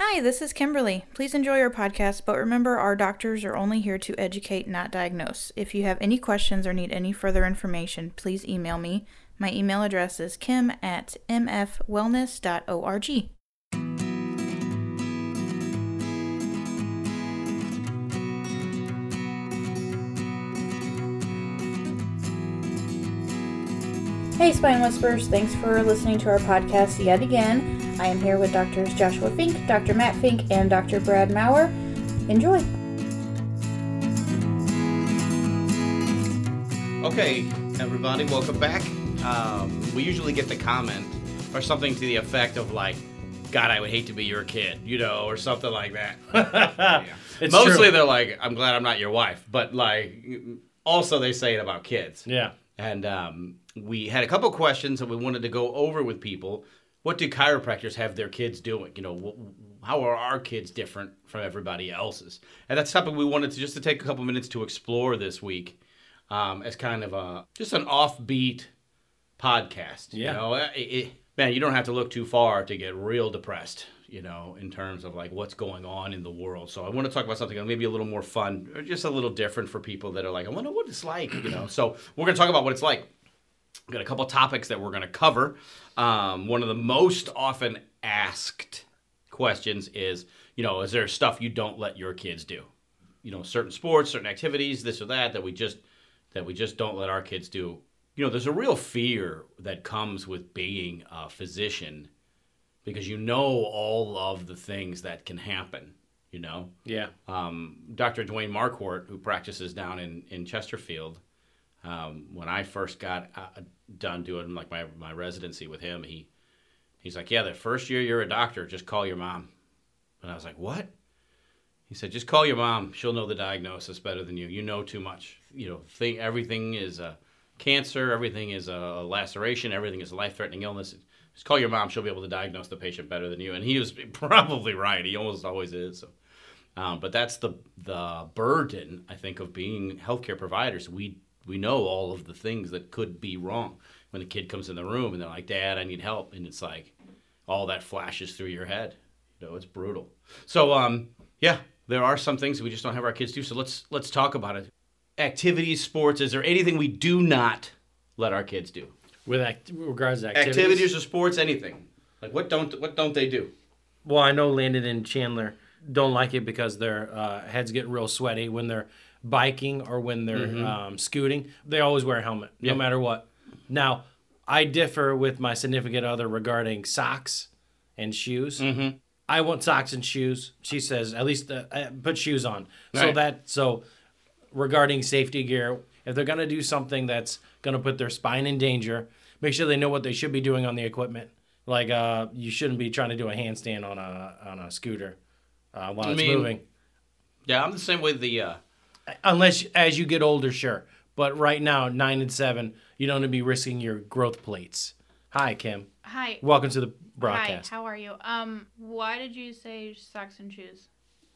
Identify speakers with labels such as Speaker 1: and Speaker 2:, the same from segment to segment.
Speaker 1: Hi, this is Kimberly. Please enjoy our podcast, but remember our doctors are only here to educate, not diagnose. If you have any questions or need any further information, please email me. My email address is kim at mfwellness.org. Hey, Spine Whispers. Thanks for listening to our podcast yet again. I am here with Doctors Joshua Fink, Dr. Matt Fink, and Dr. Brad Maurer. Enjoy.
Speaker 2: Okay, everybody, welcome back. Um, we usually get the comment or something to the effect of like, "God, I would hate to be your kid," you know, or something like that.
Speaker 3: It's
Speaker 2: Mostly
Speaker 3: true.
Speaker 2: they're like, "I'm glad I'm not your wife," but like, also they say it about kids.
Speaker 3: Yeah.
Speaker 2: And um, we had a couple questions that we wanted to go over with people. What do chiropractors have their kids doing? You know, wh- how are our kids different from everybody else's? And that's something we wanted to just to take a couple minutes to explore this week um, as kind of a just an offbeat podcast.
Speaker 3: Yeah.
Speaker 2: You know, It- it- man, you don't have to look too far to get real depressed. You know, in terms of like what's going on in the world. So I want to talk about something maybe a little more fun, or just a little different for people that are like, I wonder what it's like. You know, so we're gonna talk about what it's like. We've got a couple topics that we're going to cover. Um, one of the most often asked questions is, you know, is there stuff you don't let your kids do? You know, certain sports, certain activities, this or that, that we just that we just don't let our kids do. You know, there's a real fear that comes with being a physician because you know all of the things that can happen. You know,
Speaker 3: Yeah.
Speaker 2: um, Dr. Dwayne Marquardt, who practices down in, in Chesterfield, um, when I first got uh, done doing like my, my residency with him, he he's like, yeah, the first year you're a doctor, just call your mom. And I was like, what? He said, just call your mom. She'll know the diagnosis better than you. You know too much. You know, think everything is a cancer, everything is a laceration, everything is a life-threatening illness. Just call your mom. She'll be able to diagnose the patient better than you. And he was probably right. He almost always is. So. Um, but that's the the burden I think of being healthcare providers. We we know all of the things that could be wrong when the kid comes in the room and they're like, "Dad, I need help," and it's like all that flashes through your head. You know, it's brutal. So um, yeah, there are some things that we just don't have our kids do. So let's let's talk about it. Activities, sports. Is there anything we do not let our kids do?
Speaker 3: With act- regards to activities.
Speaker 2: Activities or sports, anything. Like what don't what don't they do?
Speaker 3: Well, I know Landon and Chandler don't like it because their uh, heads get real sweaty when they're biking or when they're um, scooting. They always wear a helmet,
Speaker 2: Yeah.
Speaker 3: no matter what. Now, I differ with my significant other regarding socks and shoes.
Speaker 2: Mm-hmm.
Speaker 3: I want socks and shoes. She says at least uh, uh, put shoes on. So that so regarding safety gear, if they're gonna do something that's gonna put their spine in danger, make sure they know what they should be doing on the equipment. Like uh, you shouldn't be trying to do a handstand on a on a scooter uh, while
Speaker 2: I
Speaker 3: it's
Speaker 2: mean-
Speaker 3: moving,
Speaker 2: Yeah, I'm the same with the.
Speaker 3: Unless as you get older, sure. But right now, nine and seven, you don't want to be risking your growth plates. Hi, Kim.
Speaker 4: Hi.
Speaker 3: Welcome to the broadcast.
Speaker 4: Hi, how are you? Um, why did you say socks and shoes?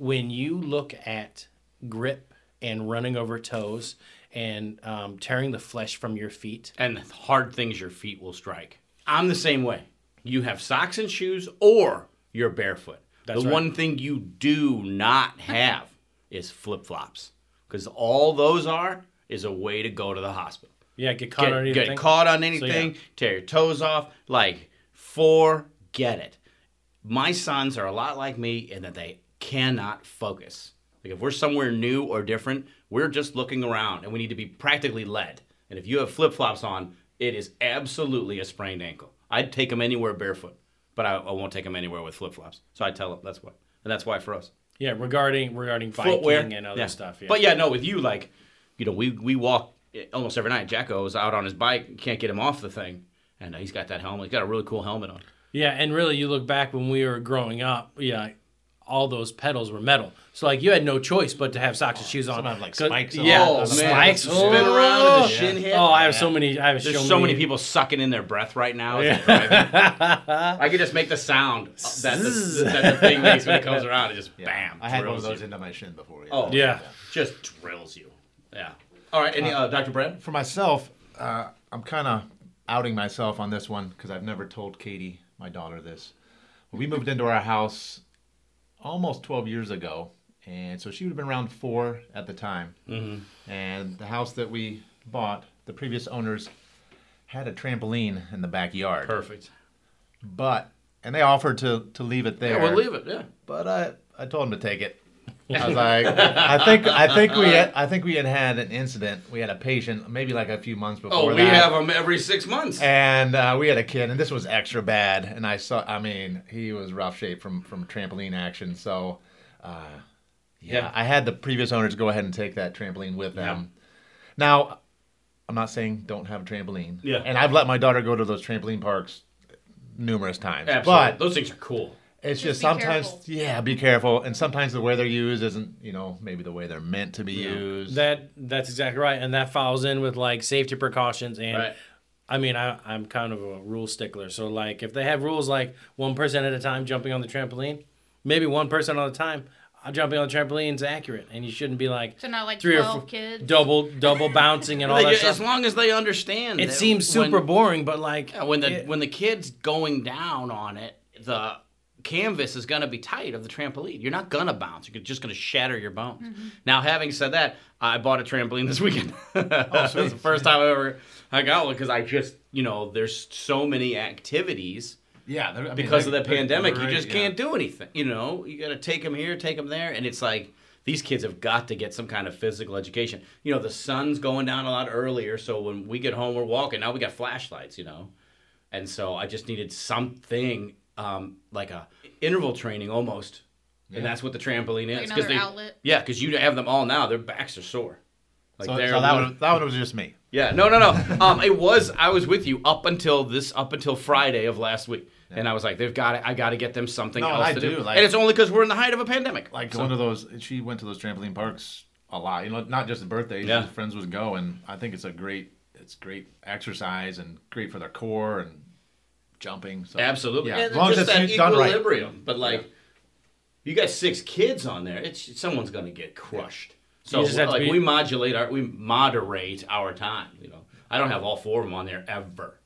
Speaker 3: when you look at grip and running over toes and um, tearing the flesh from your feet,
Speaker 2: and hard things your feet will strike. I'm the same way. You have socks and shoes, or you're barefoot.
Speaker 3: That's
Speaker 2: the
Speaker 3: right.
Speaker 2: one thing you do not have is flip flops, because all those are is a way to go to the hospital.
Speaker 3: yeah, get caught on anything.
Speaker 2: get caught on anything,
Speaker 3: yeah.
Speaker 2: tear your toes off. Like, forget it. My sons are a lot like me in that they cannot focus. Like, if we're somewhere new or different, we're just looking around and we need to be practically led. And if you have flip flops on, it is absolutely a sprained ankle. I'd take them anywhere barefoot, but I, I won't take them anywhere with flip flops. So I tell them that's why. And that's why for us
Speaker 3: Yeah, regarding regarding biking
Speaker 2: footwear
Speaker 3: and other
Speaker 2: yeah.
Speaker 3: stuff. Yeah.
Speaker 2: But yeah, no, with you, like, you know, we we walk almost every night. Jacko's out on his bike, can't get him off the thing, and he's got that helmet. He's got a really cool helmet on.
Speaker 3: yeah, and really, you look back when we were growing up. Yeah, all those pedals were metal, so like you had no choice but to have socks and shoes on.
Speaker 5: Some have, like spikes on
Speaker 3: Yeah.
Speaker 5: Oh, man.
Speaker 3: spikes.
Speaker 2: Spin around and the shin hit.
Speaker 3: Oh, I have so many. I have
Speaker 2: There's
Speaker 3: so,
Speaker 2: so many people sucking in their breath right now. As they're. I could just make the sound that the, that the thing makes when it comes around. It just
Speaker 5: Yeah.
Speaker 2: bam.
Speaker 5: I had one of those
Speaker 2: you.
Speaker 5: into my shin before.
Speaker 2: Oh
Speaker 3: Yeah.
Speaker 2: just drills you. Yeah. All right. Any uh, Dr. Brad?
Speaker 5: For myself, uh, I'm kind of outing myself on this one because I've never told Katie, my daughter, this. When we moved into our house, almost 12 years ago, and so she would have been around four at the time. Mm-hmm. And the house that we bought, the previous owners had a trampoline in the backyard.
Speaker 2: Perfect.
Speaker 5: But and they offered to to leave it there.
Speaker 2: Yeah, we'll leave it. Yeah.
Speaker 5: But I I told them to take it. I was like, I think I think we had I think we had had an incident. We had a patient maybe like a few months before.
Speaker 2: Oh, we
Speaker 5: that.
Speaker 2: have them every six months.
Speaker 5: And uh, we had a kid, and this was extra bad. And I saw, I mean, he was rough shape from from trampoline action. So, uh, yeah,
Speaker 2: Yeah.
Speaker 5: I had the previous owners go ahead and take that trampoline with them. Now, I'm not saying don't have a trampoline.
Speaker 2: Yeah.
Speaker 5: And I've let my daughter go to those trampoline parks numerous times.
Speaker 2: Absolutely.
Speaker 5: But
Speaker 2: Those things are cool.
Speaker 5: It's
Speaker 4: Just
Speaker 5: just, sometimes,
Speaker 4: careful.
Speaker 5: yeah, be careful. And sometimes the way they're used isn't, you know, maybe the way they're meant to be used.
Speaker 3: That that's exactly right, and that falls in with like safety precautions and.
Speaker 2: Right.
Speaker 3: I mean, I, I'm kind of a rule stickler. So, like, if they have rules like one person at a time jumping on the trampoline, maybe one person at a time uh, jumping on the trampoline is accurate, and you shouldn't be like
Speaker 4: So not like
Speaker 3: three or four
Speaker 4: kids.
Speaker 3: double double bouncing and all
Speaker 2: They-
Speaker 3: that
Speaker 2: as long as they understand.
Speaker 3: It
Speaker 2: that
Speaker 3: seems
Speaker 2: when-
Speaker 3: super boring, but like
Speaker 2: Yeah, when the
Speaker 3: it-
Speaker 2: when the kid's going down on it, the canvas is going to be tight of the trampoline. You're not going to bounce. You're just going to shatter your bones. Mm-hmm. Now, having said that, I bought a trampoline this weekend.
Speaker 3: Oh,
Speaker 2: That's the first time I ever I got one because I just you know there's so many activities
Speaker 5: yeah. I mean,
Speaker 2: because of
Speaker 5: they're-
Speaker 2: the
Speaker 5: they're
Speaker 2: pandemic. You just
Speaker 5: yeah.
Speaker 2: can't do anything. You know, you got to take them here, take them there, and it's like these kids have got to get some kind of physical education. You know, the sun's going down a lot earlier, so when we get home, we're walking. Now we got flashlights. You know, and so I just needed something um, like a interval training almost, and that's what the trampoline is.
Speaker 4: Like
Speaker 2: 'cause
Speaker 4: another
Speaker 2: they,
Speaker 4: outlet.
Speaker 2: Yeah, because you have them all now. Their backs are sore. Like
Speaker 5: So, so that,
Speaker 2: one-
Speaker 5: one, that one was just me.
Speaker 2: yeah, no, no, no. Um, it was I was with you up until this, up until Friday of last week, and I was like, they've got, it. I got to get them something
Speaker 5: No,
Speaker 2: else
Speaker 5: I
Speaker 2: to
Speaker 5: do,
Speaker 2: do,
Speaker 5: like-
Speaker 2: and it's only because we're in the height of a pandemic.
Speaker 5: like
Speaker 2: So-
Speaker 5: going to those she went to those trampoline parks a lot you know not just the birthdays
Speaker 2: Yeah.
Speaker 5: friends would go and i think it's a great it's great exercise and great for their core and jumping so
Speaker 2: absolutely,
Speaker 5: yeah
Speaker 2: and
Speaker 5: as long as
Speaker 2: just
Speaker 5: it's
Speaker 2: that
Speaker 5: used- done right
Speaker 2: equilibrium. But like, you got six kids on there, it's someone's going to get crushed. So
Speaker 3: just have to
Speaker 2: like
Speaker 3: be-
Speaker 2: we modulate our, we moderate our time. You know, I don't have all four of them on there ever.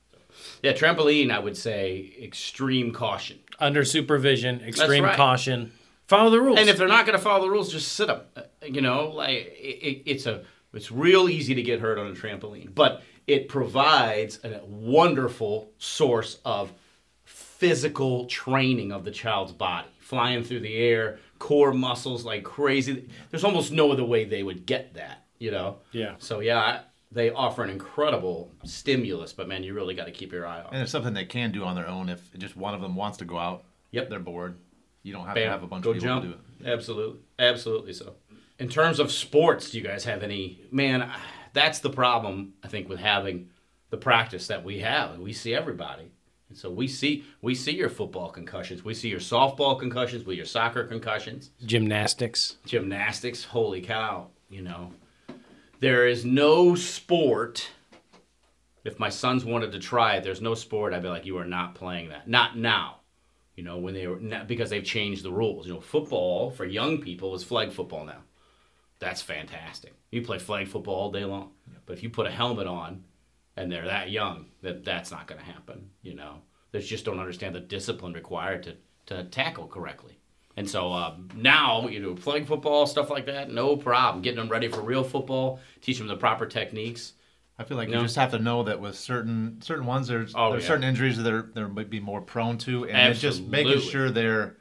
Speaker 2: Yeah, trampoline. I would say extreme caution.
Speaker 3: under supervision, extreme
Speaker 2: right.
Speaker 3: caution, follow the rules.
Speaker 2: And if they're not going to follow the rules, just sit them. Uh, you know, like it, it, it's a it's real easy to get hurt on a trampoline, but it provides a wonderful source of physical training of the child's body, flying through the air, core muscles like crazy. There's almost no other way they would get that. You know.
Speaker 3: Yeah.
Speaker 2: So yeah, I, they offer an incredible stimulus, but man, you really got to keep your eye on.
Speaker 5: and it's something they can do on their own if just one of them wants to go out
Speaker 2: Yep.
Speaker 5: they're bored you don't have
Speaker 2: Bam.
Speaker 5: to have a bunch
Speaker 2: Go
Speaker 5: of people
Speaker 2: jump.
Speaker 5: to do it
Speaker 2: Absolutely, absolutely so. In terms of sports, do you guys have any? Man, that's the problem I think with having the practice that we have. We see everybody, and so we see we see your football concussions, we see your softball concussions, we your soccer concussions,
Speaker 3: gymnastics,
Speaker 2: gymnastics. Holy cow! You know, there is no sport. If my sons wanted to try it, there's no sport. I'd be like, you are not playing that. Not now. You know, when they were not, because they've changed the rules. You know, football for young people is flag football now. That's fantastic. You play flag football all day long. But if you put a helmet on and they're that young, that that's not going to happen. You know, they just don't understand the discipline required to to tackle correctly. And so uh, now, you know, flag football stuff like that, no problem. Getting them ready for real football, teach them the proper techniques.
Speaker 5: I feel like
Speaker 2: No.
Speaker 5: you just have to know that with certain certain ones, there's
Speaker 2: Oh,
Speaker 5: there's
Speaker 2: yeah.
Speaker 5: certain injuries that they're they might be more prone to, and it's just making sure they're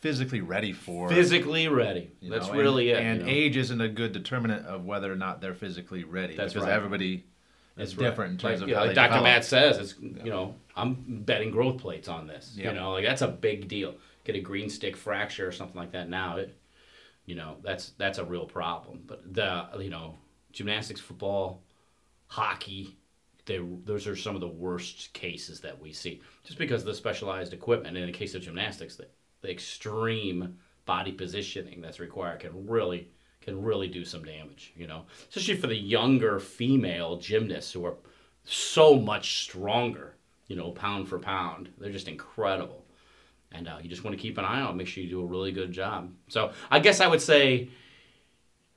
Speaker 5: physically ready for
Speaker 2: Physically ready.
Speaker 5: you
Speaker 2: That's
Speaker 5: know,
Speaker 2: really
Speaker 5: and,
Speaker 2: it.
Speaker 5: And
Speaker 2: you know?
Speaker 5: age isn't a good determinant of whether or not they're physically ready.
Speaker 2: That's
Speaker 5: because
Speaker 2: right.
Speaker 5: everybody is
Speaker 2: right.
Speaker 5: different in terms
Speaker 2: like,
Speaker 5: of
Speaker 2: know,
Speaker 5: how
Speaker 2: like Dr.
Speaker 5: develop.
Speaker 2: Matt says, it's you know, I'm betting growth plates on this.
Speaker 5: Yeah.
Speaker 2: You know, like that's a big deal. Get a green stick fracture or something like that now, it you know, that's that's a real problem. But the you know, gymnastics, football, hockey, they those are some of the worst cases that we see. Just because of the specialized equipment in the case of gymnastics, the extreme body positioning that's required can really can really do some damage, you know. Especially for the younger female gymnasts who are so much stronger, you know, pound for pound. They're just incredible. And uh, you just want to keep an eye on, make sure you do a really good job. So I guess I would say,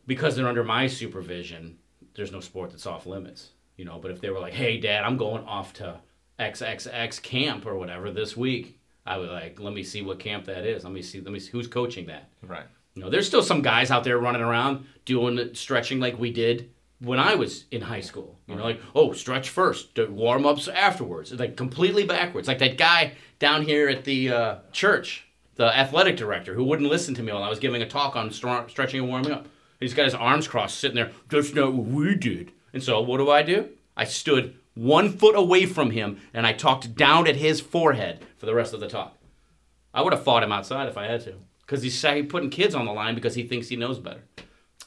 Speaker 2: because they're under my supervision, there's no sport that's off limits, you know. But if they were like, "Hey, Dad, I'm going off to XXX camp or whatever this week," I would like, let me see what camp that is. Let me see, let me see who's coaching that.
Speaker 5: Right.
Speaker 2: You know, there's still some guys out there running around doing stretching like we did when I was in high school. You know, like, oh, stretch first, warm ups afterwards. It's like completely backwards. Like that guy down here at the uh, church, the athletic director, who wouldn't listen to me while I was giving a talk on stretching and warming up. He's got his arms crossed, sitting there. That's not what we did. And so, what do I do? I stood one foot away from him and I talked down at his forehead for the rest of the talk. I would have fought him outside if I had to, because he's putting kids on the line because he thinks he knows better.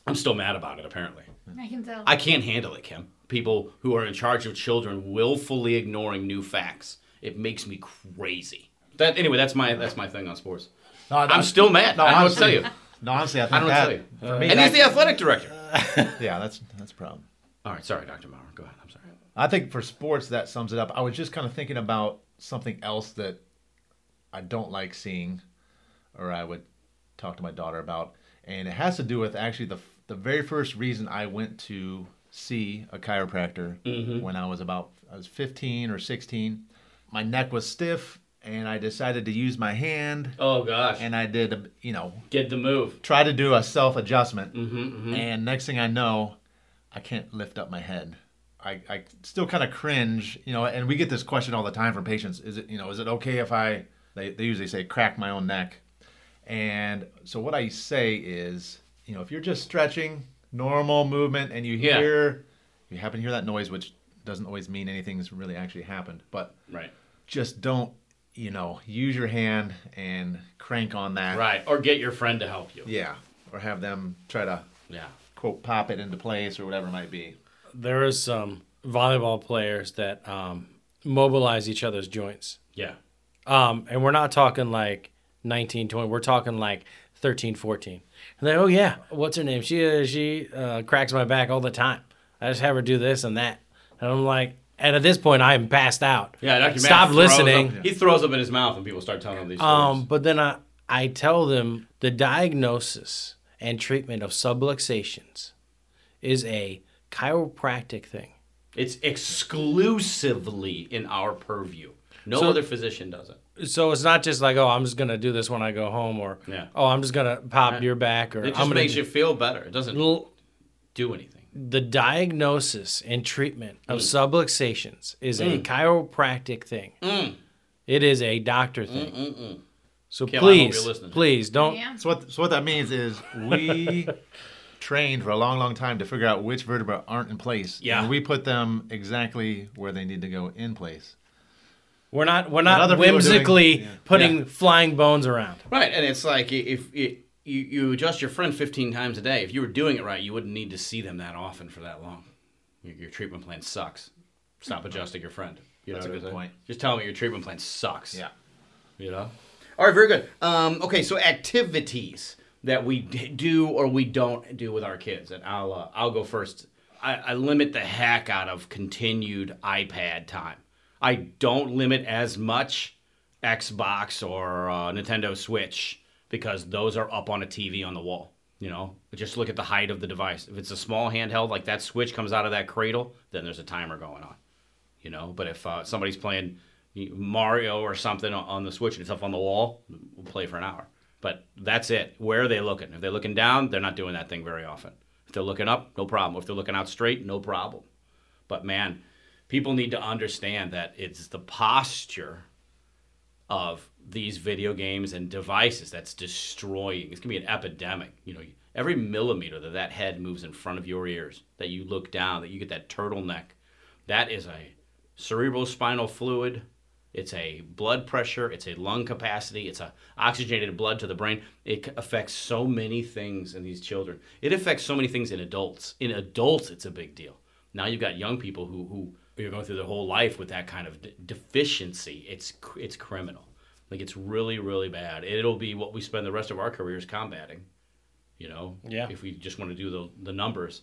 Speaker 2: I'm still mad about it. Apparently,
Speaker 4: I can tell.
Speaker 2: I can't handle it, Kim. People who are in charge of children willfully ignoring new facts. It makes me crazy. That anyway. That's my that's my thing on sports.
Speaker 5: No,
Speaker 2: I'm still mad. I don't know what to tell you.
Speaker 5: No, honestly, I think
Speaker 2: I don't know
Speaker 5: that.
Speaker 2: tell you.
Speaker 5: for me,
Speaker 2: And he's the athletic director.
Speaker 5: yeah, that's that's a problem.
Speaker 2: All right, sorry, Dr. Maurer. Go ahead. I'm sorry.
Speaker 5: I think for sports that sums it up. I was just kind of thinking about something else that I don't like seeing, or I would talk to my daughter about, and it has to do with actually the the very first reason I went to see a chiropractor when I was about I was 15 or 16. My neck was stiff, and I decided to use my hand,
Speaker 2: Oh gosh.
Speaker 5: and I did, a, you know,
Speaker 2: Get the move.
Speaker 5: try to do a self adjustment,
Speaker 2: Mm-hmm,
Speaker 5: and next thing I know, I can't lift up my head. I, I still kind of cringe, you know, and we get this question all the time from patients. Is it, you know, is it okay if I, they, they usually say, crack my own neck? And so what I say is, you know, if you're just stretching, normal movement, and you
Speaker 2: Yeah.
Speaker 5: hear, you happen to hear that noise, which doesn't always mean anything's really actually happened, but
Speaker 2: Right.
Speaker 5: just don't, you know, use your hand and crank on that.
Speaker 2: Right. Or get your friend to help you.
Speaker 5: Yeah. Or have them try to
Speaker 2: Yeah.
Speaker 5: quote pop it into place or whatever it might be.
Speaker 3: There is some volleyball players that um, mobilize each other's joints.
Speaker 2: Yeah.
Speaker 3: Um, and we're not talking like 19, 20. We're talking like 13, 14. And they, oh yeah, what's her name? She uh, she uh, cracks my back all the time. I just have her do this and that. And I'm like, and at this point, I am passed out.
Speaker 2: Yeah. Dr. Matt
Speaker 3: Stop listening.
Speaker 2: Up, he throws up in his mouth when people start telling him these stories.
Speaker 3: Um, but then I, I tell them the diagnosis and treatment of subluxations is a chiropractic thing.
Speaker 2: it's exclusively in our purview. No
Speaker 3: So-
Speaker 2: other physician does it.
Speaker 3: So it's not just like, oh, I'm just gonna do this when I go home, or
Speaker 2: Yeah.
Speaker 3: oh, I'm just gonna pop your back, or
Speaker 2: It just
Speaker 3: I'm gonna
Speaker 2: makes
Speaker 3: do-
Speaker 2: you feel better. It doesn't
Speaker 3: L-
Speaker 2: do anything.
Speaker 3: the diagnosis and treatment of
Speaker 2: Mm.
Speaker 3: subluxations is a mm. chiropractic thing. Mm. It is a doctor thing. Mm, so
Speaker 2: Kim,
Speaker 3: please, please don't.
Speaker 4: Yeah.
Speaker 5: So what so what that means is we trained for a long, long time to figure out which vertebrae aren't in place.
Speaker 2: Yeah.
Speaker 5: And we put them exactly where they need to go in place.
Speaker 3: We're not. We're not
Speaker 5: people are doing-
Speaker 3: whimsically
Speaker 5: yeah.
Speaker 3: putting
Speaker 2: Yeah.
Speaker 3: flying bones around.
Speaker 2: Right, and it's like if it, you you adjust your friend 15 times a day. If you were doing it right, you wouldn't need to see them that often for that long. Your, your treatment plan sucks. Stop adjusting your friend. You
Speaker 5: That's a good point.
Speaker 2: Just tell me your treatment plan sucks.
Speaker 5: Yeah.
Speaker 2: You know. All right, very good. Um, okay, so activities that we do or we don't do with our kids, and I'll uh, I'll go first. I, I limit the heck out of continued iPad time. I don't limit as much Xbox or uh, Nintendo Switch because those are up on a TV on the wall. You know, just look at the height of the device. If it's a small handheld, like that Switch comes out of that cradle, then there's a timer going on you know. But if uh, somebody's playing Mario or something on- on the Switch and it's up on the wall, we'll play for an hour. But that's it. Where are they looking? If they're looking down, they're not doing that thing very often. If they're looking up, no problem. If they're looking out straight, no problem. But man, people need to understand that it's the posture of these video games and devices that's destroying. It's gonna be an epidemic. You know, every millimeter that that head moves in front of your ears, that you look down, that you get that turtleneck, that is a cerebrospinal fluid. It's a blood pressure. It's a lung capacity. It's a oxygenated blood to the brain. It affects so many things in these children. It affects so many things in adults. In adults, it's a big deal. Now you've got young people who who are going through their whole life with that kind of de- deficiency. It's it's criminal. Like it's really really bad. It'll be what we spend the rest of our careers combating. You know,
Speaker 3: Yeah.
Speaker 2: If we just want to do the the numbers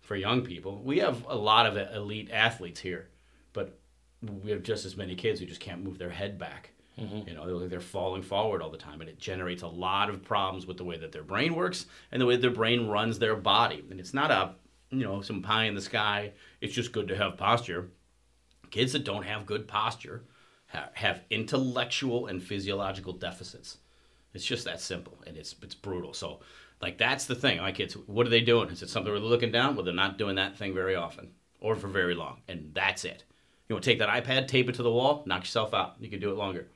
Speaker 2: for young people, we have a lot of elite athletes here, we have just as many kids who just can't move their head back. Mm-hmm. You know, they're, they're falling forward all the time, and it generates a lot of problems with the way that their brain works and the way their brain runs their body. And it's not a, you know, some pie in the sky. It's just good to have posture. Kids that don't have good posture ha- have intellectual and physiological deficits. It's just that simple, and it's it's brutal. So, like that's the thing. My kids, what are they doing? Is it something we're looking down? Well, they're not doing that thing very often or for very long, and that's it. You want to take that iPad, tape it to the wall, knock yourself out. You can do it longer,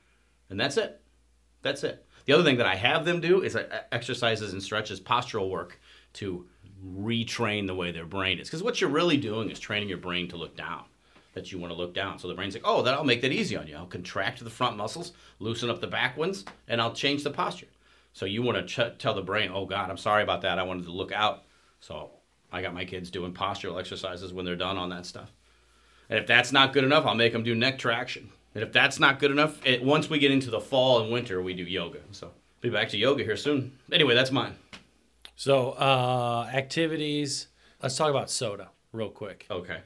Speaker 2: and that's it. That's it. The other thing that I have them do is uh, exercises and stretches, postural work to retrain the way their brain is. Because what you're really doing is training your brain to look down. That you want to look down. So the brain's like, oh, that'll make that easy on you. I'll contract the front muscles, loosen up the back ones, and I'll change the posture. So you want to ch- tell the brain, oh God, I'm sorry about that. I wanted to look out. So I got my kids doing postural exercises when they're done on that stuff. And if that's not good enough, I'll make them do neck traction. And if that's not good enough, it, once we get into the fall and winter, we do yoga. So be back to yoga here soon. Anyway, that's mine.
Speaker 3: So, uh, activities. Let's talk about soda real quick.
Speaker 2: Okay.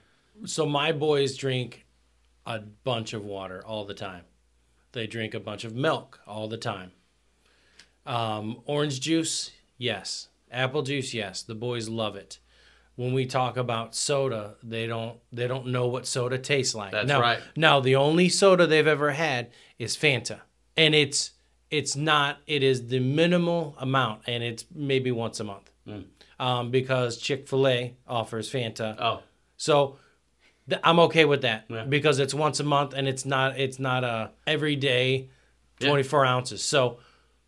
Speaker 3: So, my boys drink a bunch of water all the time. They drink a bunch of milk all the time. Um, orange juice, yes. Apple juice, yes. The boys love it. When we talk about soda, they don't they don't know what soda tastes like.
Speaker 2: That's
Speaker 3: now,
Speaker 2: right.
Speaker 3: Now the only soda they've ever had is Fanta, and it's it's not. It is the minimal amount, and it's maybe once a month, um, because Chick Fil A offers Fanta.
Speaker 2: Oh,
Speaker 3: So th- I'm okay with that
Speaker 2: Yeah.
Speaker 3: because it's once a month and it's not it's not a everyday 24 ounces. So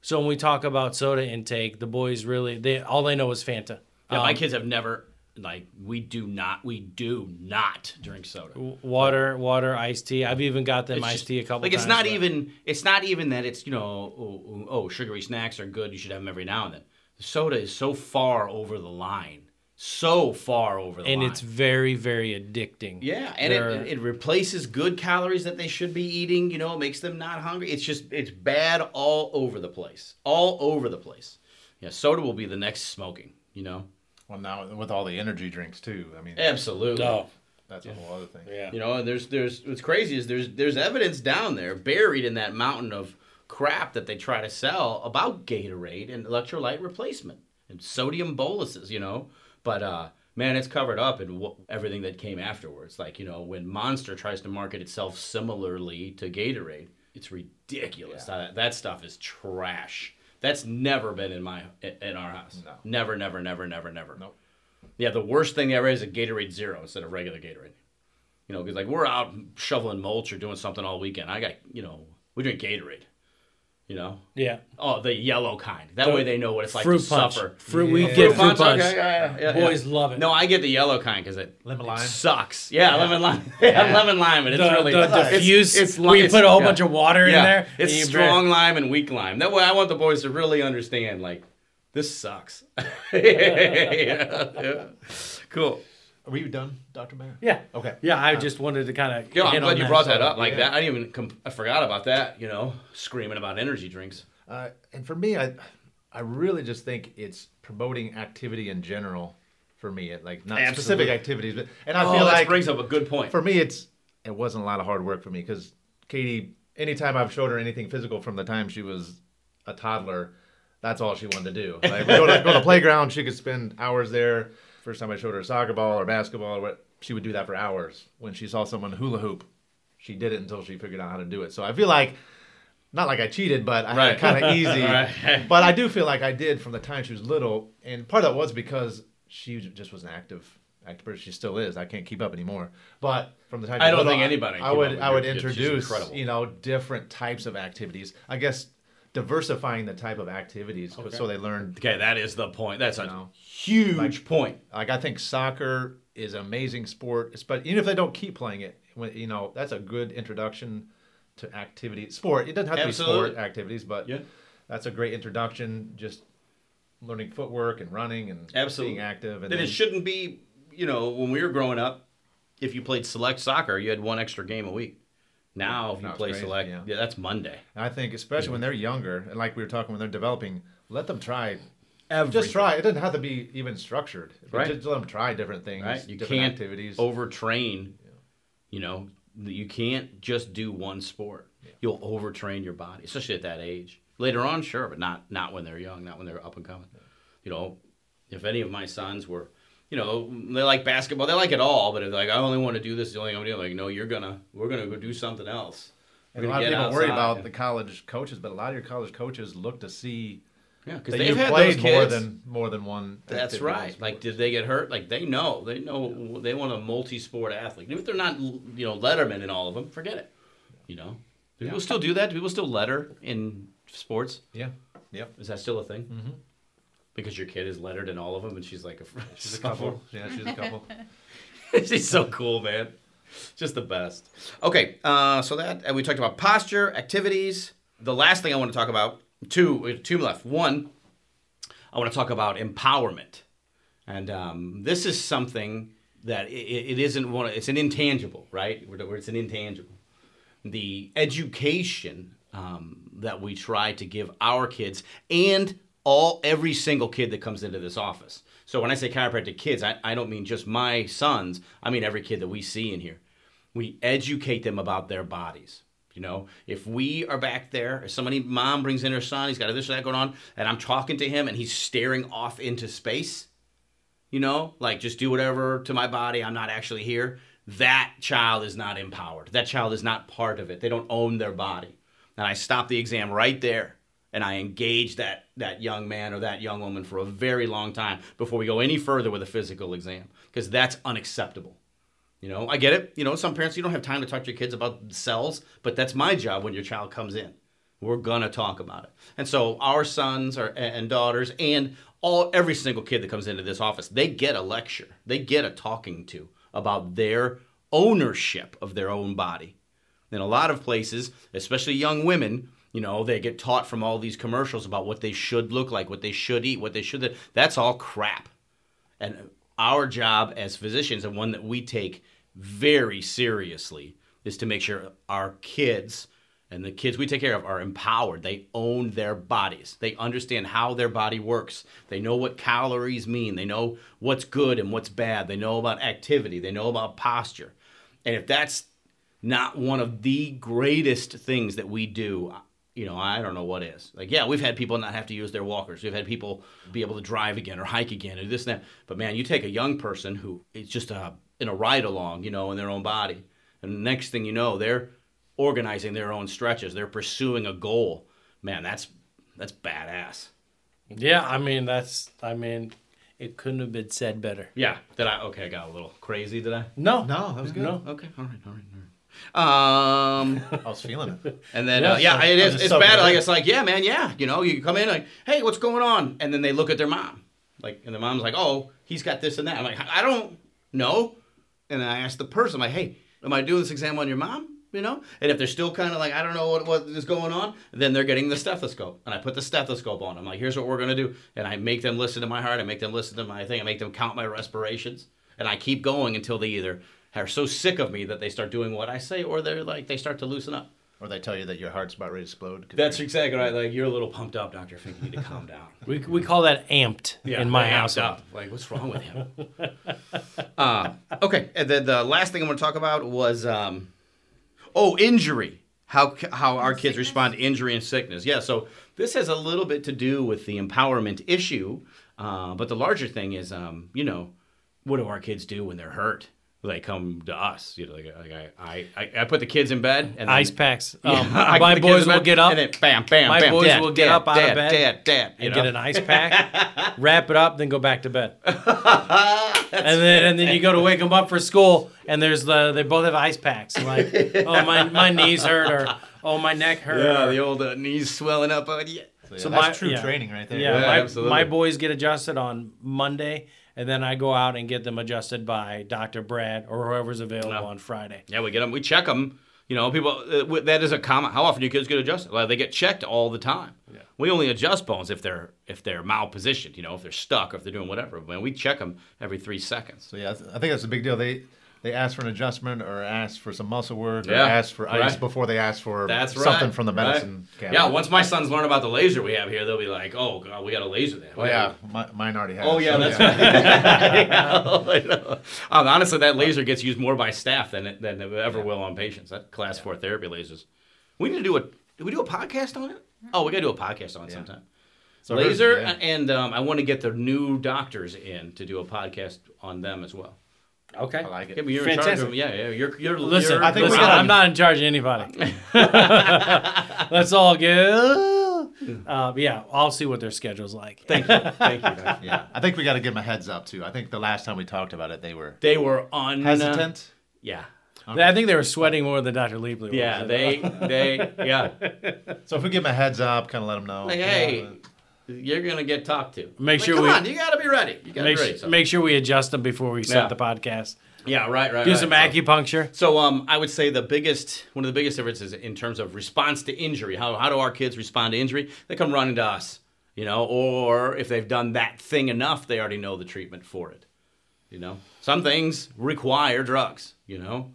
Speaker 3: so when we talk about soda intake, the boys really they all they know is Fanta.
Speaker 2: yeah. my
Speaker 3: Um,
Speaker 2: kids have never like we do not we do not drink soda.
Speaker 3: water, water, iced tea. I've even got them
Speaker 2: It's
Speaker 3: iced
Speaker 2: just-
Speaker 3: tea a couple
Speaker 2: like
Speaker 3: times.
Speaker 2: it's not
Speaker 3: but-
Speaker 2: even it's not even that it's you know oh, oh, oh, sugary snacks are good you should have them every now and then the soda is so far over the line so far over the line.
Speaker 3: and
Speaker 2: line
Speaker 3: it's very very addicting.
Speaker 2: yeah and
Speaker 3: They're-
Speaker 2: it, it replaces good calories that they should be eating you know it makes them not hungry it's just it's bad all over the place all over the place yeah soda will be the next smoking you know
Speaker 5: Well, now with all the energy drinks too. I mean,
Speaker 2: absolutely
Speaker 3: No.
Speaker 5: that's a whole other thing.
Speaker 3: Yeah.
Speaker 2: You know, and there's there's what's crazy is there's there's evidence down there buried in that mountain of crap that they try to sell about Gatorade and electrolyte replacement and sodium boluses, you know. But uh man, it's covered up in wh- everything that came afterwards. Like, you know, when Monster tries to market itself similarly to Gatorade, it's ridiculous. That, that stuff is trash. That's never been in my in our house.
Speaker 5: No.
Speaker 2: Never, never, never, never, never.
Speaker 5: Nope.
Speaker 2: Yeah, the worst thing ever is a Gatorade Zero instead of regular Gatorade. You know, because like we're out shoveling mulch or doing something all weekend. I got, you know, we drink Gatorade. You know,
Speaker 3: Yeah.
Speaker 2: oh, the yellow kind. That
Speaker 3: The
Speaker 2: way they know what it's like
Speaker 3: fruit
Speaker 2: to
Speaker 3: punch.
Speaker 2: suffer.
Speaker 3: Fruit we
Speaker 5: Yeah.
Speaker 3: get
Speaker 5: Fruit
Speaker 3: fruit punch.
Speaker 2: Okay, yeah, yeah, yeah,
Speaker 3: Boys
Speaker 2: yeah.
Speaker 3: love it.
Speaker 2: No, I get the yellow kind because it,
Speaker 5: Lemon
Speaker 2: it
Speaker 5: lime.
Speaker 2: sucks. Yeah, lemon lime. yeah, lemon lime, and it's
Speaker 3: the,
Speaker 2: really
Speaker 3: the
Speaker 2: it's-
Speaker 3: diffuse
Speaker 2: It's,
Speaker 3: where you
Speaker 2: it's-
Speaker 3: put a whole
Speaker 2: yeah.
Speaker 3: bunch of water in there.
Speaker 2: It's
Speaker 3: and you
Speaker 2: strong lime and weak lime. That way, I want the boys to really understand. Like, this sucks. yeah, yeah. Cool.
Speaker 5: Are you done, Doctor Mayer?
Speaker 3: Yeah.
Speaker 5: Okay.
Speaker 3: Yeah, I just wanted to kind of.
Speaker 2: Yeah, I'm glad you brought that
Speaker 5: so,
Speaker 2: up. Like
Speaker 5: yeah.
Speaker 2: that, I didn't even. Com- I forgot about that. You know, screaming about energy drinks.
Speaker 5: Uh, and for me, I, I really just think it's promoting activity in general. For me, it like not
Speaker 2: Absolutely.
Speaker 5: specific activities, but and I
Speaker 2: oh,
Speaker 5: feel
Speaker 2: that
Speaker 5: like
Speaker 2: brings up a good point.
Speaker 5: for me, it's it wasn't a lot of hard work for me because Katie, anytime I've showed her anything physical from the time she was a toddler, that's all she wanted to do. Like we go to, go to the playground, she could spend hours there. First time I showed her a soccer ball or basketball or what, she would do that for hours. When she saw someone hula hoop, she did it until she figured out how to do it. So I feel like, not like I cheated, but I had
Speaker 2: Right.
Speaker 5: it kind of easy.
Speaker 2: Right.
Speaker 5: But I do feel like I did from the time she was little, and part of that was because she just was an active active person. She still is. I can't keep up anymore. But from the time
Speaker 2: I don't
Speaker 5: little,
Speaker 2: think anybody
Speaker 5: I would I would
Speaker 2: your kid. She's
Speaker 5: introduce you know different types of activities. I guess diversifying the type of activities so they learn.
Speaker 2: Okay, that is the point. That's a
Speaker 5: know,
Speaker 2: huge
Speaker 5: like-
Speaker 2: point.
Speaker 5: Like I think soccer is an amazing sport, but even if they don't keep playing it, when, you know that's a good introduction to activity. Sport. It doesn't have to be sport activities, but
Speaker 2: Yeah.
Speaker 5: that's a great introduction. Just learning footwork and running and
Speaker 2: Absolutely.
Speaker 5: being active. And
Speaker 2: Then it shouldn't be. You know, when we were growing up, if you played select soccer, you had one extra game a week. Now, if you play
Speaker 5: crazy,
Speaker 2: select,
Speaker 5: yeah.
Speaker 2: yeah, that's Monday.
Speaker 5: I think especially when they're younger, and like we were talking when they're developing, let them try.
Speaker 2: Everything.
Speaker 5: Just try. It doesn't have to be even structured.
Speaker 2: Right.
Speaker 5: Just let them try different things.
Speaker 2: right? You
Speaker 5: different
Speaker 2: can't
Speaker 5: activities.
Speaker 2: overtrain. You know, you can't just do one sport. You'll overtrain your body, especially at that age. Later on, sure, but not not when they're young, not when they're up and coming. You know, if any of my sons were, you know, they like basketball, they like it all, but if like I only want to do this, the only thing I'm doing, like, no, you're gonna, we're gonna go do something else.
Speaker 5: And a lot of people worry about the college coaches, but a lot of your college coaches look to see
Speaker 2: Yeah, because they've had
Speaker 5: played
Speaker 2: those
Speaker 5: more than more than one.
Speaker 2: That's right. Like, did they get hurt? Like, they know. They know. They want a multi-sport athlete. Even if they're not, you know, letterman in all of them, forget it. You know, do people still do that? Do people still letter in sports?
Speaker 5: yeah, yep.
Speaker 2: Is that still a thing? Mm-hmm. Because your kid is lettered in all of them, and she's like a
Speaker 5: She's a couple. Yeah, she's a couple.
Speaker 2: she's so cool, man. Just the best. Okay, uh, so that and we talked about posture, activities. The last thing I want to talk about two two left. One, I want to talk about empowerment, and um, this is something that it, it isn't one. It's an intangible, right? Where it's an intangible. The education um, that we try to give our kids and all every single kid that comes into this office. So when I say chiropractic kids, I, I don't mean just my sons. I mean every kid that we see in here. We educate them about their bodies. You know, if we are back there, if somebody mom brings in her son, he's got this or that going on, and I'm talking to him and he's staring off into space, you know, like just do whatever to my body, I'm not actually here. That child is not empowered. That child is not part of it. They don't own their body. And I stop the exam right there and I engage that that young man or that young woman for a very long time before we go any further with a physical exam because that's unacceptable. You know, I get it. You know, some parents you don't have time to talk to your kids about cells, but that's my job when your child comes in. We're gonna talk about it. And so our sons are, and daughters and all every single kid that comes into this office, they get a lecture. They get a talking to about their ownership of their own body. In a lot of places, especially young women, you know, they get taught from all these commercials about what they should look like, what they should eat, what they should. That's all crap. And our job as physicians, and one that we take very seriously, is to make sure our kids and the kids we take care of are empowered. They own their bodies. They understand how their body works. They know what calories mean. They know what's good and what's bad. They know about activity. They know about posture. And if that's not one of the greatest things that we do, you know, I don't know what is. Like, yeah, we've had people not have to use their walkers. We've had people be able to drive again or hike again or this and that. But man, you take a young person who is just uh in a ride along, you know, in their own body, and the next thing you know, they're organizing their own stretches. They're pursuing a goal. Man, that's that's badass.
Speaker 3: Yeah, I mean that's I mean it couldn't have been said better.
Speaker 2: Yeah. Did I? Okay, I got a little crazy. Did I?
Speaker 3: No,
Speaker 5: No, that was good.
Speaker 3: No.
Speaker 2: Okay. All right. All right. All right. Um.
Speaker 5: I was feeling it.
Speaker 2: And then,
Speaker 3: Yeah,
Speaker 2: uh, yeah,
Speaker 3: so-
Speaker 2: it
Speaker 5: I
Speaker 2: is.
Speaker 5: was
Speaker 2: It's
Speaker 5: so
Speaker 2: bad.
Speaker 5: good.
Speaker 2: Like it's like, yeah, man, yeah. You know, you come in like, hey, what's going on? And then they look at their mom, like, and the mom's like, oh, he's got this and that. I'm like, I don't know. And then I ask the person, I'm like, hey, am I doing this exam on your mom? You know, and if they're still kind of like, I don't know what, what is going on, then they're getting the stethoscope, and I put the stethoscope on. I'm like, here's what we're gonna do, and I make them listen to my heart, I make them listen to my thing, I make them count my respirations, and I keep going until they either are so sick of me that they start doing what I say, or they're like they start to loosen up.
Speaker 5: Or they tell you that your heart's about ready to explode.
Speaker 2: That's
Speaker 5: you're-
Speaker 2: exactly right. Like you're a little pumped up, Doctor Fink. You need to calm down.
Speaker 3: we we call that amped in my house.
Speaker 2: up. Like what's wrong with him? uh, okay, and then the last thing I want to talk about was um, oh injury. How how our kids respond to injury and sickness. Yeah, so this has a little bit to do with the empowerment issue, uh, but the larger thing is um, you know what do our kids do when they're hurt? They come to us. You know, like, like I, I I put the kids in bed and
Speaker 3: Ice
Speaker 2: then-
Speaker 3: packs. Um,
Speaker 2: I put
Speaker 3: my boys will get up
Speaker 2: and then bam, bam,
Speaker 3: My
Speaker 2: bam.
Speaker 3: boys
Speaker 2: dad,
Speaker 3: will get
Speaker 2: dad,
Speaker 3: up out of bed
Speaker 2: Dad, dad, you
Speaker 3: and
Speaker 2: know?
Speaker 3: get an ice pack, wrap it up, then go back to bed. and then and then you go to wake them up for school, and there's the they both have ice packs. Like, oh my my knees hurt, or oh my neck hurt.
Speaker 2: Yeah,
Speaker 3: or-
Speaker 2: the old uh, knees swelling up. Uh, yeah.
Speaker 5: So, yeah,
Speaker 3: So
Speaker 5: that's
Speaker 3: my-
Speaker 5: true
Speaker 3: yeah.
Speaker 5: training right there.
Speaker 3: Yeah,
Speaker 2: Yeah,
Speaker 3: my,
Speaker 2: absolutely.
Speaker 3: my boys get adjusted on Monday, and then I go out and get them adjusted by Dr. Brad or whoever's available
Speaker 2: No.
Speaker 3: on Friday.
Speaker 2: Yeah, we get them. We check them. You know, people. Uh, that is a common. How often do kids get adjusted? Well, they get checked all the time.
Speaker 3: Yeah.
Speaker 2: We only adjust bones if they're if they're malpositioned. You know, if they're stuck, or if they're doing whatever. But we check them every three seconds.
Speaker 5: So yeah, I I think that's a big deal. They they ask for an adjustment or ask for some muscle work or
Speaker 2: Yeah,
Speaker 5: ask for ice
Speaker 2: right.
Speaker 5: before they ask for
Speaker 2: That's
Speaker 5: something
Speaker 2: right,
Speaker 5: from the
Speaker 2: right.
Speaker 5: medicine cabinet.
Speaker 2: Yeah. Once my sons learn about the laser we have here, they'll be like, "Oh, God, we got a laser there."
Speaker 5: Well, yeah, my, mine already has.
Speaker 2: Oh yeah,
Speaker 5: so,
Speaker 2: that's
Speaker 5: yeah.
Speaker 2: right. I. Um, honestly, that laser gets used more by staff than it, than it ever will on patients. That class four therapy lasers. We need to do a. Did we do a podcast on it? Oh, we got to do a podcast on it
Speaker 5: Yeah.
Speaker 2: sometime.
Speaker 5: So
Speaker 2: laser,
Speaker 5: yeah.
Speaker 2: and um, I want to get the new doctors in to do a podcast on them as well.
Speaker 3: Okay.
Speaker 5: I like
Speaker 2: Yeah,
Speaker 5: it.
Speaker 2: but you're in charge
Speaker 3: Fantastic.
Speaker 2: of yeah, yeah. You're you're
Speaker 3: Listen,
Speaker 2: You're,
Speaker 5: I think we
Speaker 3: listen,
Speaker 5: gotta-
Speaker 3: I'm not in charge of anybody. Let's all go. Uh, yeah, I'll see what their schedule's like.
Speaker 2: Thank you, thank you. Doc.
Speaker 5: Yeah, I think we got to give them a heads up too. I think the last time we talked about it, they were
Speaker 2: They were on
Speaker 5: hesitant.
Speaker 2: Yeah,
Speaker 3: I think they were sweating more than Dr. Leapley was.
Speaker 2: yeah. They they yeah.
Speaker 5: So if we give them a heads up, kind of let them know.
Speaker 2: Like, hey, you're gonna get talked to.
Speaker 3: Make
Speaker 2: Like,
Speaker 3: sure
Speaker 2: come
Speaker 3: we-
Speaker 2: on, you gotta be ready. You gotta
Speaker 3: Make,
Speaker 2: be ready. So.
Speaker 3: make sure we adjust them before we
Speaker 2: Yeah.
Speaker 3: the podcast.
Speaker 2: yeah, right, right.
Speaker 3: Do
Speaker 2: right.
Speaker 3: some
Speaker 2: So-
Speaker 3: acupuncture.
Speaker 2: So um, I would say the biggest, one of the biggest differences in terms of response to injury. How how do our kids respond to injury? They come running to us, you know, or if they've done that thing enough, they already know the treatment for it. You know, some things require drugs. You know,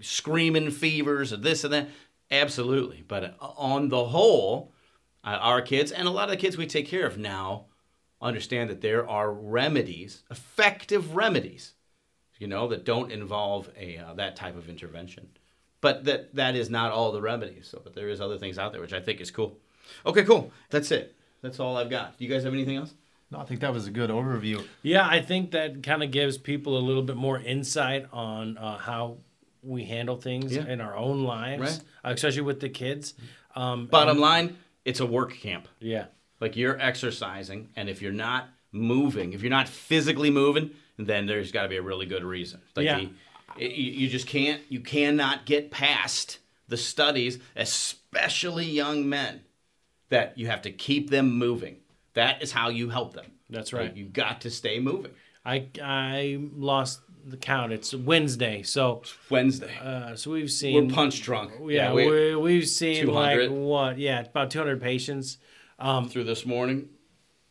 Speaker 2: screaming fevers or this and that. Absolutely, but uh, on the whole, uh, our kids and a lot of the kids we take care of now understand that there are remedies, effective remedies you know, that don't involve a uh, that type of intervention. But that that is not all the remedies. So, but there is other things out there, which I think is cool. Okay, cool. That's it. That's all I've got. Do you guys have anything else?
Speaker 5: No, I think that was a good overview.
Speaker 3: Yeah, I think that kind of gives people a little bit more insight on uh, how we handle things
Speaker 2: Yeah.
Speaker 3: in our own lives,
Speaker 2: Right.
Speaker 3: uh, especially with the kids. Um,
Speaker 2: Bottom line, it's a work camp.
Speaker 3: yeah.
Speaker 2: Like you're exercising, and if you're not moving, if you're not physically moving, then there's got to be a really good reason. Like
Speaker 3: Yeah.
Speaker 2: you, you just can't, you cannot get past the studies, especially young men, that you have to keep them moving. That is how you help them.
Speaker 3: That's
Speaker 2: Like,
Speaker 3: right.
Speaker 2: You've got to stay moving.
Speaker 3: I I lost the count. It's Wednesday, so
Speaker 2: Wednesday.
Speaker 3: uh, so we've seen
Speaker 2: We're punch drunk.
Speaker 3: Yeah,
Speaker 2: we,
Speaker 3: we, we've seen
Speaker 2: 200.
Speaker 3: like what? Yeah, about 200 patients.
Speaker 2: through this morning.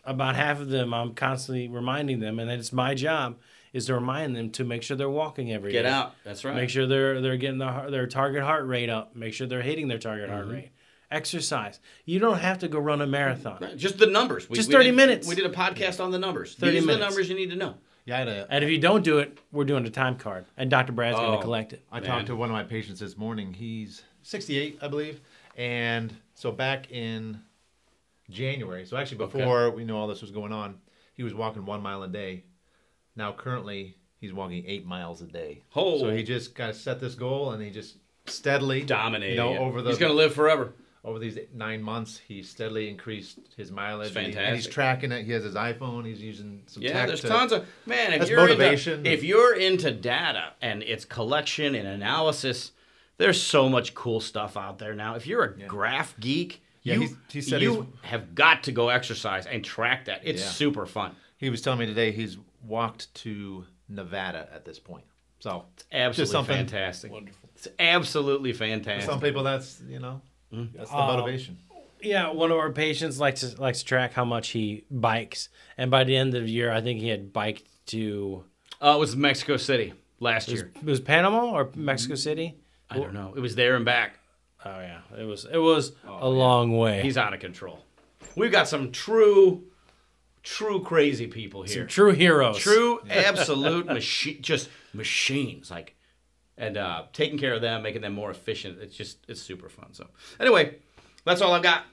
Speaker 3: About half of them, I'm constantly reminding them, and it's my job is to remind them to make sure they're walking every
Speaker 2: Get
Speaker 3: day.
Speaker 2: out. That's right.
Speaker 3: Make sure they're they're getting the, heart- their target heart rate up. Make sure they're hitting their target
Speaker 2: Mm-hmm.
Speaker 3: heart rate. Exercise. You don't have to go run a marathon.
Speaker 2: Right, Just the numbers. We,
Speaker 3: Just
Speaker 2: we
Speaker 3: 30
Speaker 2: did-
Speaker 3: minutes.
Speaker 2: We did a podcast on the numbers.
Speaker 3: 30
Speaker 2: These are the numbers you need to know.
Speaker 5: Yeah, I had a,
Speaker 3: And if you don't do it, we're doing a time card, and Dr. Brad's going
Speaker 2: Oh.
Speaker 3: to collect it.
Speaker 5: I
Speaker 2: Man.
Speaker 5: talked to one of my patients this morning. He's 68, I believe. And so back in January, so actually
Speaker 2: Okay.
Speaker 5: before we know all this was going on, he was walking one mile a day. Now currently he's walking eight miles a day.
Speaker 2: Oh.
Speaker 5: So he just kind of set this goal and he just steadily
Speaker 2: Dominating.
Speaker 5: You know, over the
Speaker 2: He's going to live forever.
Speaker 5: Over these nine months, he steadily increased his mileage.
Speaker 2: It's
Speaker 5: and he- And he's tracking it. He has his iPhone. He's using some
Speaker 2: Yeah,
Speaker 5: tech
Speaker 2: there's
Speaker 5: to-
Speaker 2: tons of man. If you're
Speaker 5: motivation.
Speaker 2: Into, if you're into data and its collection and analysis, there's so much cool stuff out there now. If you're a graph geek,
Speaker 5: Yeah,
Speaker 2: you,
Speaker 5: he's- he said
Speaker 2: you have got to go exercise and track that. It's
Speaker 5: Yeah.
Speaker 2: super fun.
Speaker 5: He was telling me today he's walked to Nevada at this point. So it's
Speaker 2: Absolutely
Speaker 5: something-
Speaker 2: fantastic. It's absolutely
Speaker 5: for
Speaker 2: fantastic.
Speaker 5: some people, that's you know,
Speaker 2: Mm-hmm.
Speaker 5: that's the
Speaker 3: Uh,
Speaker 5: motivation.
Speaker 3: Yeah, one of our patients likes to, likes to track how much he bikes, and by the end of the year, I think he had biked to
Speaker 2: Uh, it was Mexico City last
Speaker 3: it was,
Speaker 2: year.
Speaker 3: it was Panama or Mexico City.
Speaker 2: I don't know. It was there and back.
Speaker 3: Oh yeah, it was it was a long way.
Speaker 2: He's out of control. We've got some true, true crazy people here.
Speaker 3: True heroes.
Speaker 2: True, absolute machine, just machines. Like, and uh, taking care of them, making them more efficient. It's just, it's super fun. So, anyway, that's all I've got.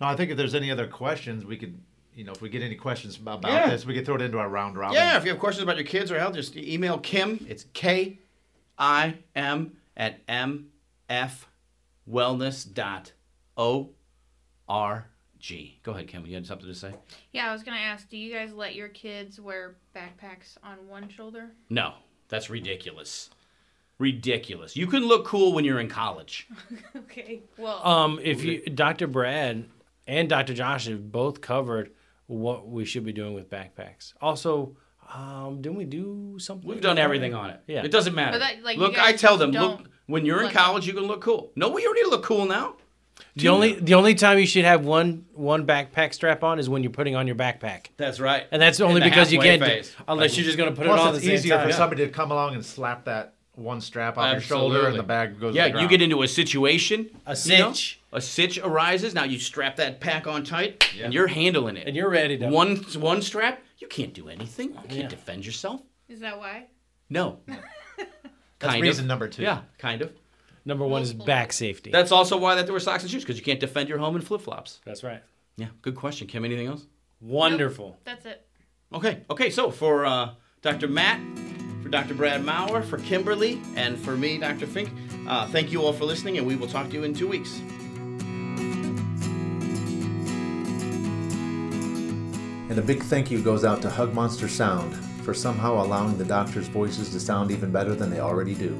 Speaker 5: No, I think if there's any other questions, we could, you know, if we get any questions about, about
Speaker 2: Yeah.
Speaker 5: this, we could throw it into our round robin.
Speaker 2: Yeah, if you have questions about your kids or health, just email Kim. It's K I M at M F wellness dot O R G. Go ahead, Kim. You had something to say?
Speaker 4: Yeah, I was gonna ask, do you guys let your kids wear backpacks on one shoulder?
Speaker 2: No, that's ridiculous. Ridiculous. You can look cool when you're in college.
Speaker 4: okay. Well,
Speaker 3: Um, if you, Dr. Brad and Dr. Josh have both covered what we should be doing with backpacks. Also, um, didn't we do something?
Speaker 2: We've done everything on it.
Speaker 3: Yeah.
Speaker 2: It doesn't matter.
Speaker 4: That- like,
Speaker 2: look, I tell them, look, when you're in
Speaker 4: let
Speaker 2: college, you can look cool. No, we already look cool now.
Speaker 3: The only the only time you should have one one backpack strap on is when you're putting on your backpack,
Speaker 2: That's right.
Speaker 3: and that's only because you
Speaker 2: halfway
Speaker 3: can't
Speaker 2: phase.
Speaker 3: unless you're just gonna put it on
Speaker 5: it's
Speaker 3: at the same
Speaker 5: easier
Speaker 3: time.
Speaker 5: for
Speaker 3: Yeah.
Speaker 5: somebody to come along and slap that one strap off your shoulder, and the bag goes.
Speaker 2: Yeah,
Speaker 5: to the
Speaker 2: you get into a situation.
Speaker 3: A
Speaker 2: you know,
Speaker 3: cinch.
Speaker 2: a cinch arises. Now you strap that pack on tight, and you're handling it.
Speaker 3: and you're ready to.
Speaker 2: one one strap, you can't do anything. You can't
Speaker 3: Yeah.
Speaker 2: defend yourself.
Speaker 4: is that why?
Speaker 2: No.
Speaker 5: That's
Speaker 2: kind
Speaker 5: reason
Speaker 2: of.
Speaker 5: number two.
Speaker 2: Yeah, kind of.
Speaker 3: Number one is back safety.
Speaker 2: That's also why that there were socks and shoes because you can't defend your home in flip flops.
Speaker 3: That's right.
Speaker 2: Yeah, good question, Kim. Anything else?
Speaker 3: Wonderful.
Speaker 4: That's it.
Speaker 2: Okay, okay. So for uh, Dr. Matt, for Dr. Brad Maurer, for Kimberly, and for me, Dr. Fink. Uh, thank you all for listening, and we will talk to you in two weeks.
Speaker 5: And a big thank you goes out to Hug Monster Sound for somehow allowing the doctors' voices to sound even better than they already do.